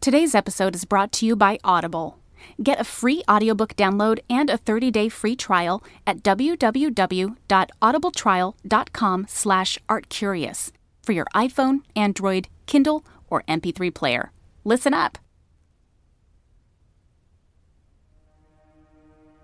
Today's episode is brought to you by Audible. Get a free audiobook download and a 30-day free trial at www.audibletrial.com slash artcurious for your iPhone, Android, Kindle, or MP3 player. Listen up.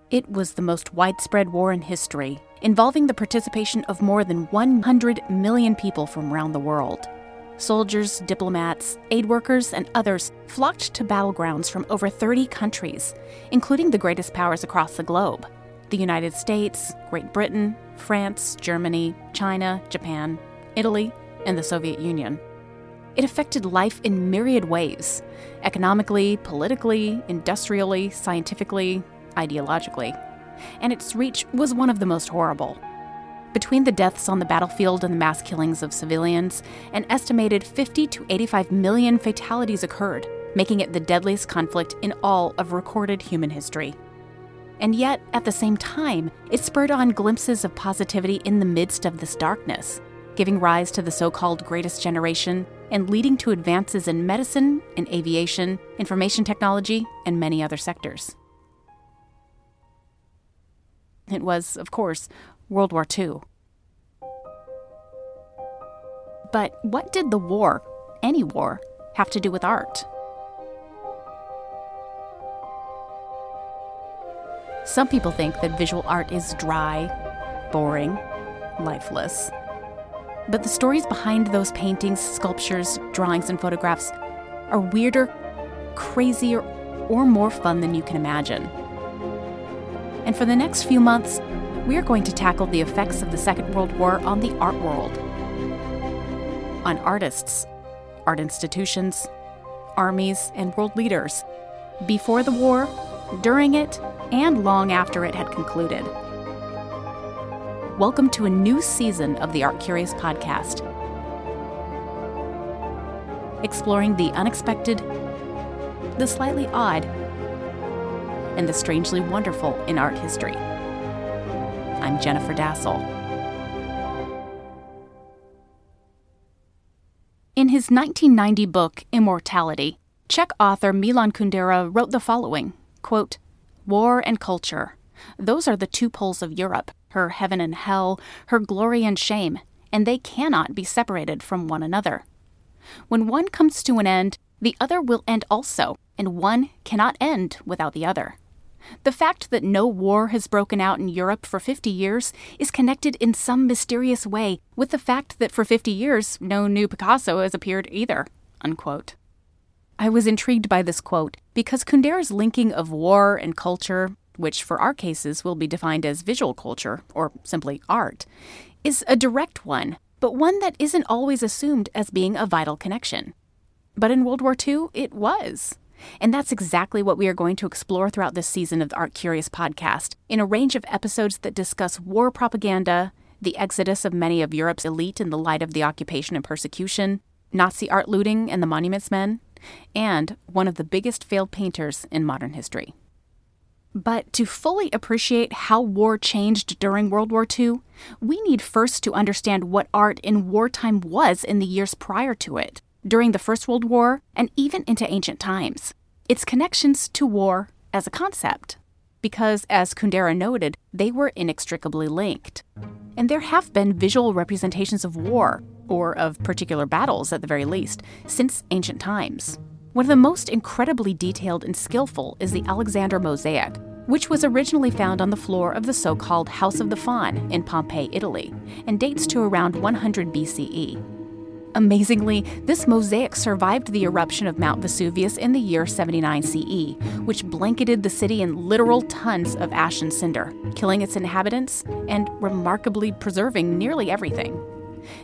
It was the most widespread war in history, involving the participation of more than 100 million people from around the world. Soldiers, diplomats, aid workers, and others flocked to battlegrounds from over 30 countries, including the greatest powers across the globe the United States, Great Britain, France, Germany, China, Japan, Italy, and the Soviet Union. It affected life in myriad ways economically, politically, industrially, scientifically, ideologically. And its reach was one of the most horrible. Between the deaths on the battlefield and the mass killings of civilians, an estimated 50 to 85 million fatalities occurred, making it the deadliest conflict in all of recorded human history. And yet, at the same time, it spurred on glimpses of positivity in the midst of this darkness, giving rise to the so called greatest generation and leading to advances in medicine, in aviation, information technology, and many other sectors. It was, of course, World War II. But what did the war, any war, have to do with art? Some people think that visual art is dry, boring, lifeless. But the stories behind those paintings, sculptures, drawings, and photographs are weirder, crazier, or more fun than you can imagine. And for the next few months, we are going to tackle the effects of the Second World War on the art world, on artists, art institutions, armies, and world leaders, before the war, during it, and long after it had concluded. Welcome to a new season of the Art Curious podcast, exploring the unexpected, the slightly odd, and the strangely wonderful in art history. I'm Jennifer Dasal. In his 1990 book, Immortality, Czech author Milan Kundera wrote the following quote, War and culture. Those are the two poles of Europe, her heaven and hell, her glory and shame, and they cannot be separated from one another. When one comes to an end, the other will end also, and one cannot end without the other. The fact that no war has broken out in Europe for 50 years is connected in some mysterious way with the fact that for 50 years no new Picasso has appeared either. Unquote. I was intrigued by this quote because Kundera's linking of war and culture, which for our cases will be defined as visual culture or simply art, is a direct one, but one that isn't always assumed as being a vital connection. But in World War II, it was. And that's exactly what we are going to explore throughout this season of the Art Curious podcast in a range of episodes that discuss war propaganda, the exodus of many of Europe's elite in the light of the occupation and persecution, Nazi art looting and the Monuments Men, and one of the biggest failed painters in modern history. But to fully appreciate how war changed during World War II, we need first to understand what art in wartime was in the years prior to it during the First World War, and even into ancient times. Its connections to war as a concept, because, as Kundera noted, they were inextricably linked. And there have been visual representations of war, or of particular battles at the very least, since ancient times. One of the most incredibly detailed and skillful is the Alexander Mosaic, which was originally found on the floor of the so called House of the Faun in Pompeii, Italy, and dates to around 100 BCE. Amazingly, this mosaic survived the eruption of Mount Vesuvius in the year 79 CE, which blanketed the city in literal tons of ash and cinder, killing its inhabitants and remarkably preserving nearly everything.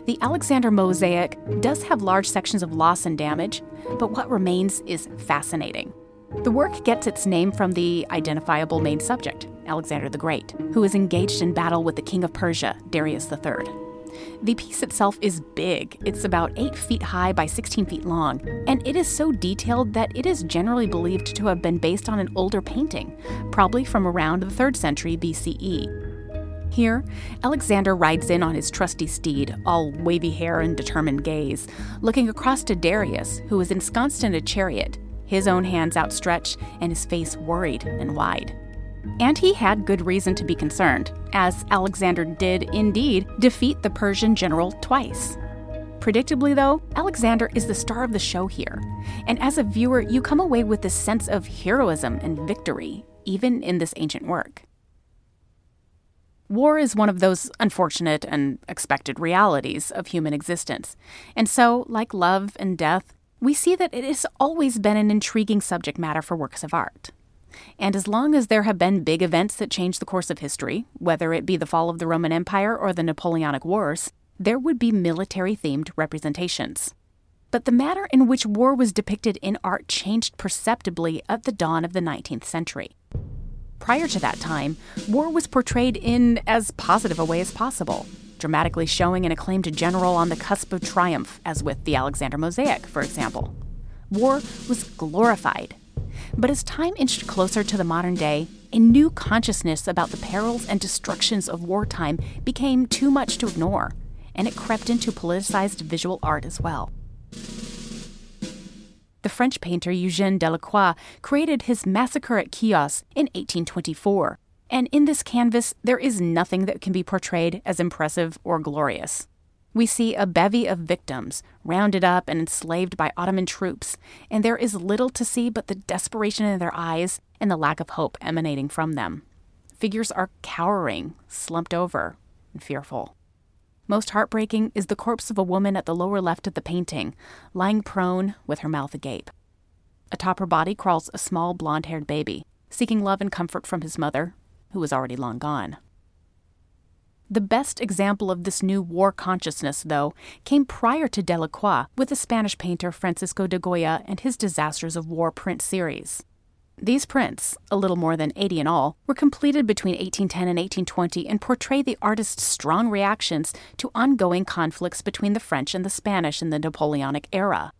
The Alexander mosaic does have large sections of loss and damage, but what remains is fascinating. The work gets its name from the identifiable main subject, Alexander the Great, who is engaged in battle with the king of Persia, Darius III. The piece itself is big. It's about 8 feet high by 16 feet long, and it is so detailed that it is generally believed to have been based on an older painting, probably from around the 3rd century BCE. Here, Alexander rides in on his trusty steed, all wavy hair and determined gaze, looking across to Darius, who is ensconced in a chariot, his own hands outstretched and his face worried and wide. And he had good reason to be concerned, as Alexander did indeed defeat the Persian general twice. Predictably, though, Alexander is the star of the show here, and as a viewer, you come away with this sense of heroism and victory, even in this ancient work. War is one of those unfortunate and expected realities of human existence, and so, like love and death, we see that it has always been an intriguing subject matter for works of art. And as long as there have been big events that change the course of history, whether it be the fall of the Roman Empire or the Napoleonic Wars, there would be military themed representations. But the manner in which war was depicted in art changed perceptibly at the dawn of the 19th century. Prior to that time, war was portrayed in as positive a way as possible, dramatically showing an acclaimed general on the cusp of triumph, as with the Alexander Mosaic, for example. War was glorified, but as time inched closer to the modern day, a new consciousness about the perils and destructions of wartime became too much to ignore, and it crept into politicized visual art as well. The French painter Eugène Delacroix created his Massacre at Chios in 1824, and in this canvas there is nothing that can be portrayed as impressive or glorious. We see a bevy of victims, rounded up and enslaved by Ottoman troops, and there is little to see but the desperation in their eyes and the lack of hope emanating from them. Figures are cowering, slumped over, and fearful. Most heartbreaking is the corpse of a woman at the lower left of the painting, lying prone with her mouth agape. Atop her body crawls a small blonde haired baby, seeking love and comfort from his mother, who was already long gone. The best example of this new war consciousness, though, came prior to Delacroix with the Spanish painter Francisco de Goya and his Disasters of War print series. These prints, a little more than 80 in all, were completed between 1810 and 1820 and portray the artist's strong reactions to ongoing conflicts between the French and the Spanish in the Napoleonic era.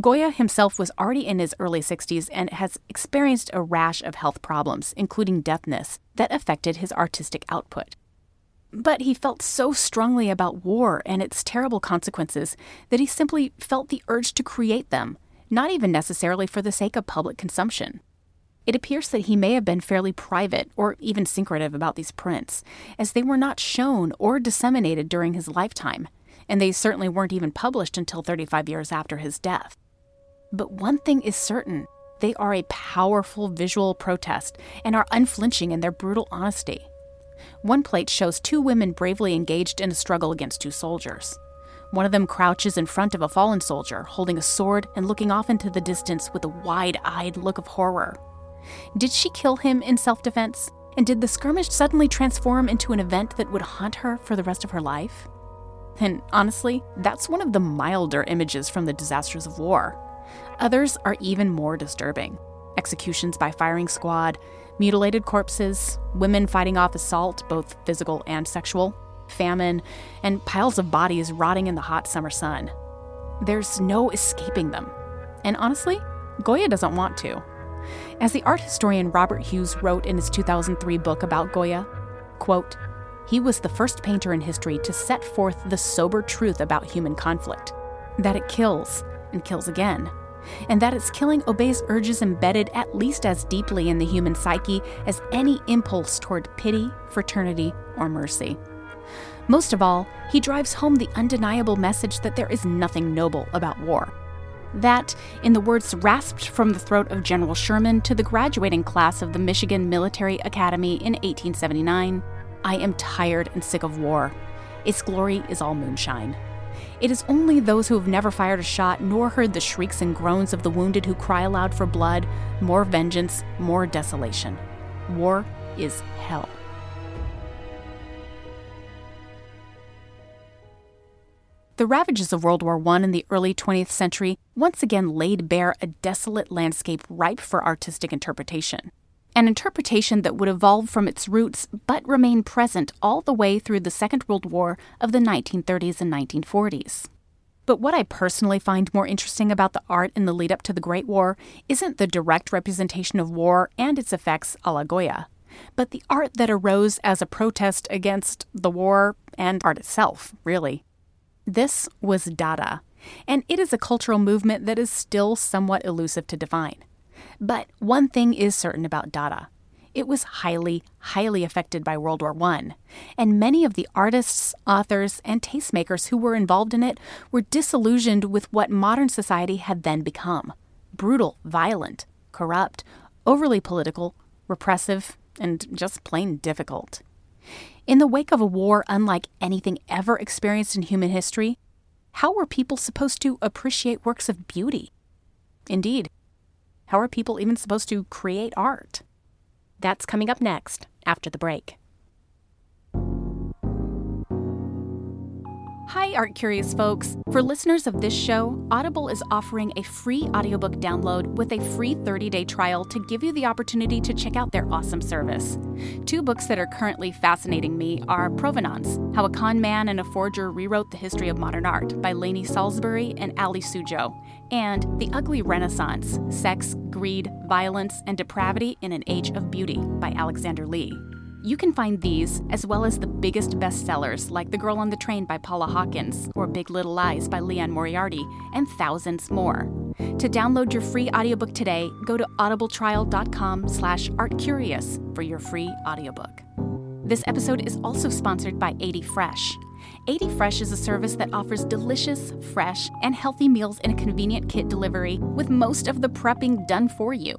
Goya himself was already in his early 60s and has experienced a rash of health problems, including deafness, that affected his artistic output. But he felt so strongly about war and its terrible consequences that he simply felt the urge to create them, not even necessarily for the sake of public consumption. It appears that he may have been fairly private or even secretive about these prints, as they were not shown or disseminated during his lifetime, and they certainly weren't even published until 35 years after his death. But one thing is certain they are a powerful visual protest and are unflinching in their brutal honesty. One plate shows two women bravely engaged in a struggle against two soldiers. One of them crouches in front of a fallen soldier, holding a sword and looking off into the distance with a wide eyed look of horror. Did she kill him in self defense? And did the skirmish suddenly transform into an event that would haunt her for the rest of her life? And honestly, that's one of the milder images from the disasters of war. Others are even more disturbing executions by firing squad, mutilated corpses, women fighting off assault, both physical and sexual, famine, and piles of bodies rotting in the hot summer sun. There's no escaping them. And honestly, Goya doesn't want to. As the art historian Robert Hughes wrote in his 2003 book about Goya, quote, he was the first painter in history to set forth the sober truth about human conflict that it kills and kills again and that its killing obeys urges embedded at least as deeply in the human psyche as any impulse toward pity, fraternity, or mercy. Most of all, he drives home the undeniable message that there is nothing noble about war. That, in the words rasped from the throat of General Sherman to the graduating class of the Michigan Military Academy in 1879, I am tired and sick of war. Its glory is all moonshine. It is only those who have never fired a shot nor heard the shrieks and groans of the wounded who cry aloud for blood, more vengeance, more desolation. War is hell. The ravages of World War I in the early 20th century once again laid bare a desolate landscape ripe for artistic interpretation an interpretation that would evolve from its roots but remain present all the way through the Second World War of the 1930s and 1940s. But what I personally find more interesting about the art in the lead up to the Great War isn't the direct representation of war and its effects a la Goya, but the art that arose as a protest against the war and art itself, really. This was Dada, and it is a cultural movement that is still somewhat elusive to define. But one thing is certain about Dada it was highly, highly affected by World War I, and many of the artists, authors, and tastemakers who were involved in it were disillusioned with what modern society had then become brutal, violent, corrupt, overly political, repressive, and just plain difficult. In the wake of a war unlike anything ever experienced in human history, how were people supposed to appreciate works of beauty? Indeed, how are people even supposed to create art? That's coming up next after the break. Hi, Art Curious folks. For listeners of this show, Audible is offering a free audiobook download with a free 30 day trial to give you the opportunity to check out their awesome service. Two books that are currently fascinating me are Provenance How a Con Man and a Forger Rewrote the History of Modern Art by Laney Salisbury and Aly Sujo, and The Ugly Renaissance Sex, Greed, Violence, and Depravity in an Age of Beauty by Alexander Lee. You can find these, as well as the biggest bestsellers like The Girl on the Train by Paula Hawkins or Big Little Lies by Liane Moriarty, and thousands more. To download your free audiobook today, go to audibletrial.com slash artcurious for your free audiobook. This episode is also sponsored by 80 Fresh. 80 Fresh is a service that offers delicious, fresh, and healthy meals in a convenient kit delivery with most of the prepping done for you.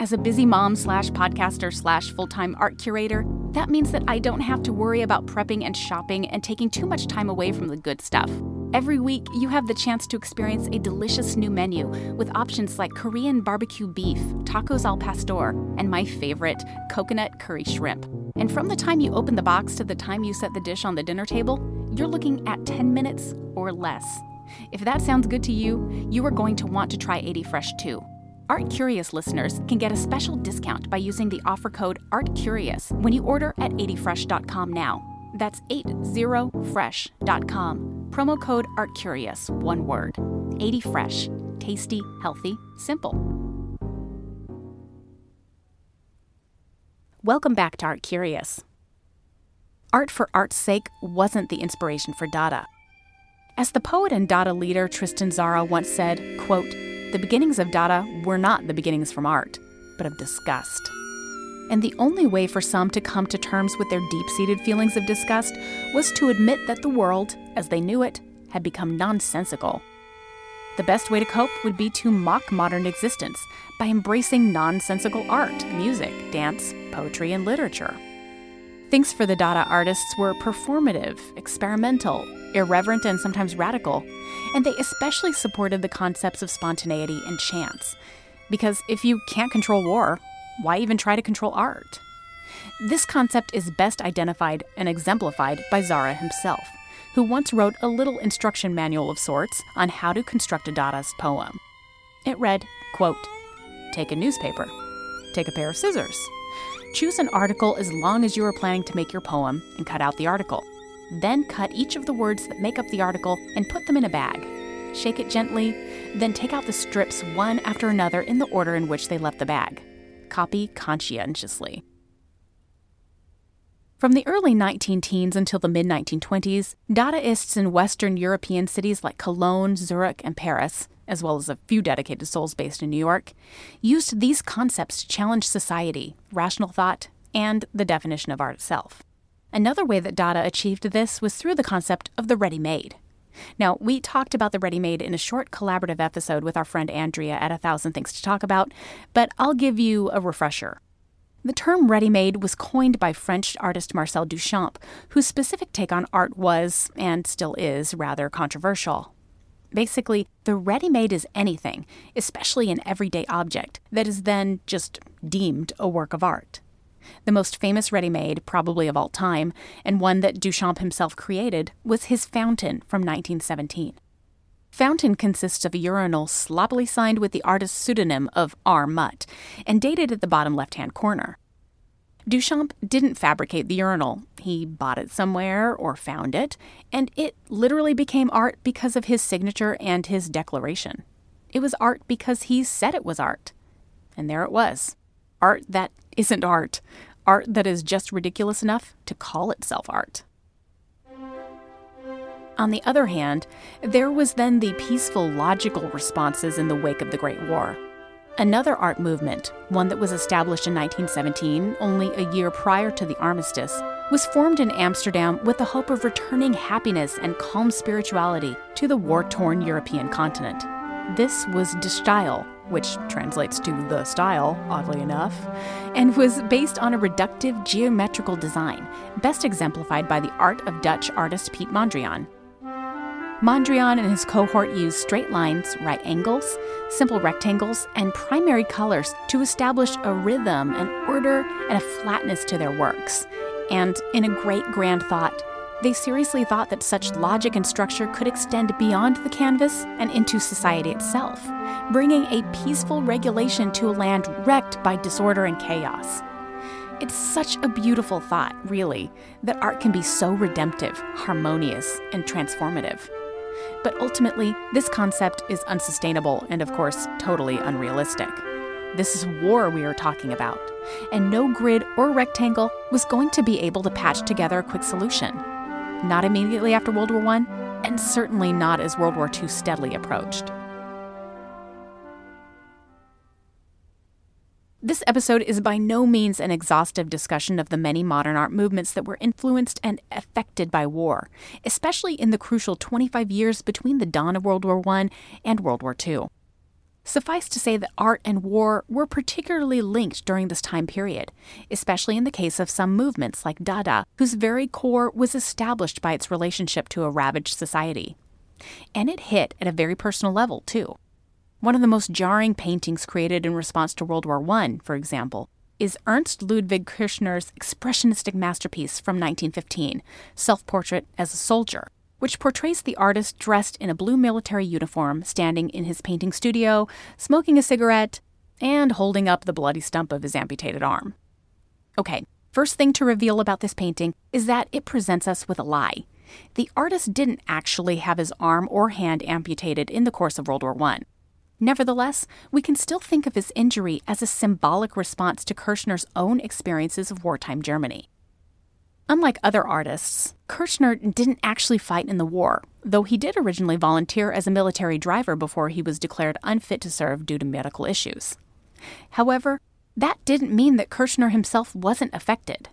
As a busy mom slash podcaster slash full time art curator, that means that I don't have to worry about prepping and shopping and taking too much time away from the good stuff. Every week, you have the chance to experience a delicious new menu with options like Korean barbecue beef, tacos al pastor, and my favorite, coconut curry shrimp. And from the time you open the box to the time you set the dish on the dinner table, you're looking at 10 minutes or less. If that sounds good to you, you are going to want to try 80 Fresh too. Art Curious listeners can get a special discount by using the offer code ARTCurious when you order at 80fresh.com now. That's 80fresh.com. Promo code ARTCurious, one word. 80fresh. Tasty, healthy, simple. Welcome back to Art Curious. Art for art's sake wasn't the inspiration for Dada. As the poet and Dada leader Tristan Tzara once said, quote, the beginnings of Dada were not the beginnings from art, but of disgust. And the only way for some to come to terms with their deep seated feelings of disgust was to admit that the world, as they knew it, had become nonsensical. The best way to cope would be to mock modern existence by embracing nonsensical art, music, dance, poetry, and literature. Things for the Dada artists were performative, experimental, irreverent, and sometimes radical, and they especially supported the concepts of spontaneity and chance. Because if you can't control war, why even try to control art? This concept is best identified and exemplified by Tzara himself, who once wrote a little instruction manual of sorts on how to construct a Dadaist poem. It read, quote, Take a newspaper, take a pair of scissors, Choose an article as long as you are planning to make your poem and cut out the article. Then cut each of the words that make up the article and put them in a bag. Shake it gently, then take out the strips one after another in the order in which they left the bag. Copy conscientiously. From the early 19 teens until the mid 1920s, Dadaists in Western European cities like Cologne, Zurich, and Paris as well as a few dedicated souls based in New York, used these concepts to challenge society, rational thought, and the definition of art itself. Another way that Dada achieved this was through the concept of the ready made. Now, we talked about the ready made in a short collaborative episode with our friend Andrea at A Thousand Things to Talk About, but I'll give you a refresher. The term ready made was coined by French artist Marcel Duchamp, whose specific take on art was, and still is, rather controversial. Basically, the ready made is anything, especially an everyday object, that is then just deemed a work of art. The most famous ready made, probably of all time, and one that Duchamp himself created, was his fountain from 1917. Fountain consists of a urinal sloppily signed with the artist's pseudonym of R. Mutt and dated at the bottom left hand corner. Duchamp didn't fabricate the urinal. He bought it somewhere or found it, and it literally became art because of his signature and his declaration. It was art because he said it was art. And there it was art that isn't art, art that is just ridiculous enough to call itself art. On the other hand, there was then the peaceful, logical responses in the wake of the Great War. Another art movement, one that was established in 1917, only a year prior to the armistice, was formed in Amsterdam with the hope of returning happiness and calm spirituality to the war torn European continent. This was De Stijl, which translates to the style, oddly enough, and was based on a reductive geometrical design, best exemplified by the art of Dutch artist Piet Mondrian. Mondrian and his cohort used straight lines, right angles, simple rectangles, and primary colors to establish a rhythm, an order, and a flatness to their works. And in a great grand thought, they seriously thought that such logic and structure could extend beyond the canvas and into society itself, bringing a peaceful regulation to a land wrecked by disorder and chaos. It's such a beautiful thought, really, that art can be so redemptive, harmonious, and transformative. But ultimately, this concept is unsustainable and, of course, totally unrealistic. This is war we are talking about, and no grid or rectangle was going to be able to patch together a quick solution not immediately after World War I, and certainly not as World War II steadily approached. This episode is by no means an exhaustive discussion of the many modern art movements that were influenced and affected by war, especially in the crucial 25 years between the dawn of World War I and World War II. Suffice to say that art and war were particularly linked during this time period, especially in the case of some movements like Dada, whose very core was established by its relationship to a ravaged society. And it hit at a very personal level, too. One of the most jarring paintings created in response to World War I, for example, is Ernst Ludwig Kirchner's expressionistic masterpiece from 1915, Self Portrait as a Soldier, which portrays the artist dressed in a blue military uniform, standing in his painting studio, smoking a cigarette, and holding up the bloody stump of his amputated arm. Okay, first thing to reveal about this painting is that it presents us with a lie. The artist didn't actually have his arm or hand amputated in the course of World War I. Nevertheless, we can still think of his injury as a symbolic response to Kirchner's own experiences of wartime Germany. Unlike other artists, Kirchner didn't actually fight in the war, though he did originally volunteer as a military driver before he was declared unfit to serve due to medical issues. However, that didn't mean that Kirchner himself wasn't affected.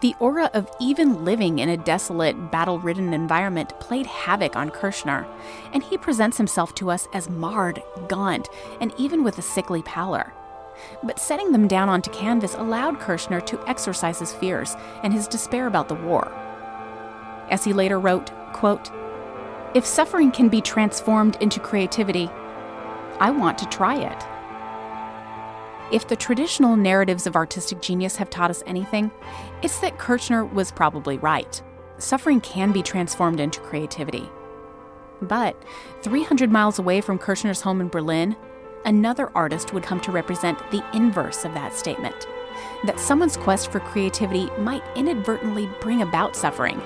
The aura of even living in a desolate, battle ridden environment played havoc on Kirchner, and he presents himself to us as marred, gaunt, and even with a sickly pallor. But setting them down onto canvas allowed Kirchner to exorcise his fears and his despair about the war. As he later wrote, quote, If suffering can be transformed into creativity, I want to try it. If the traditional narratives of artistic genius have taught us anything, it's that Kirchner was probably right. Suffering can be transformed into creativity. But 300 miles away from Kirchner's home in Berlin, another artist would come to represent the inverse of that statement that someone's quest for creativity might inadvertently bring about suffering,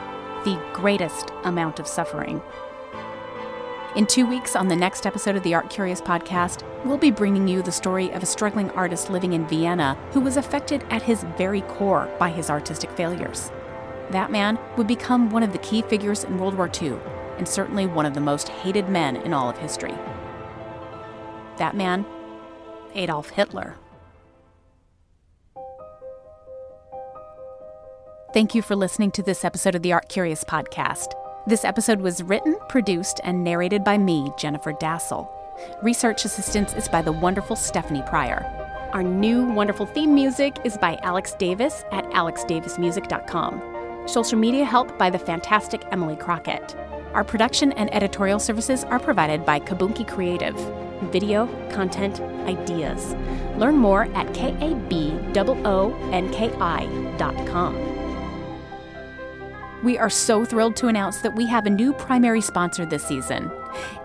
the greatest amount of suffering. In two weeks, on the next episode of the Art Curious podcast, we'll be bringing you the story of a struggling artist living in Vienna who was affected at his very core by his artistic failures. That man would become one of the key figures in World War II, and certainly one of the most hated men in all of history. That man, Adolf Hitler. Thank you for listening to this episode of the Art Curious podcast. This episode was written, produced, and narrated by me, Jennifer Dasal. Research assistance is by the wonderful Stephanie Pryor. Our new wonderful theme music is by Alex Davis at alexdavismusic.com. Social media help by the fantastic Emily Crockett. Our production and editorial services are provided by Kaboonki Creative video, content, ideas. Learn more at kaboonki.com. We are so thrilled to announce that we have a new primary sponsor this season.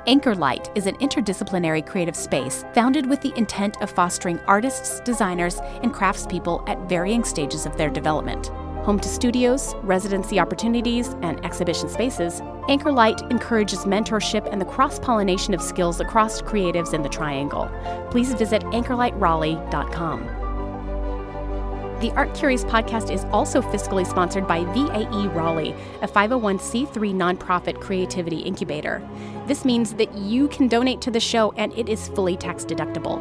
Anchor Light is an interdisciplinary creative space founded with the intent of fostering artists, designers, and craftspeople at varying stages of their development. Home to studios, residency opportunities, and exhibition spaces, Anchor Light encourages mentorship and the cross pollination of skills across creatives in the Triangle. Please visit anchorlightraleigh.com. The Art Curious podcast is also fiscally sponsored by VAE Raleigh, a 501c3 nonprofit creativity incubator. This means that you can donate to the show and it is fully tax deductible.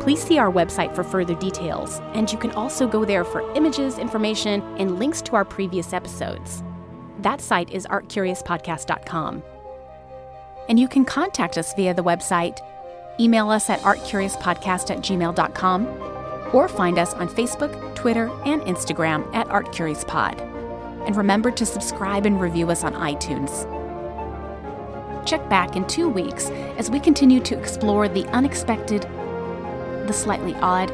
Please see our website for further details, and you can also go there for images, information, and links to our previous episodes. That site is artcuriouspodcast.com. And you can contact us via the website, email us at artcuriouspodcast at gmail.com, or find us on Facebook, Twitter, and Instagram at ArtCuriousPod. And remember to subscribe and review us on iTunes. Check back in two weeks as we continue to explore the unexpected, the slightly odd,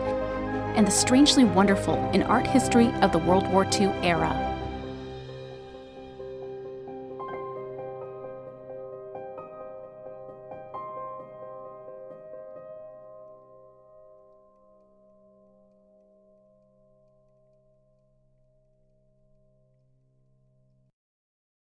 and the strangely wonderful in art history of the World War II era.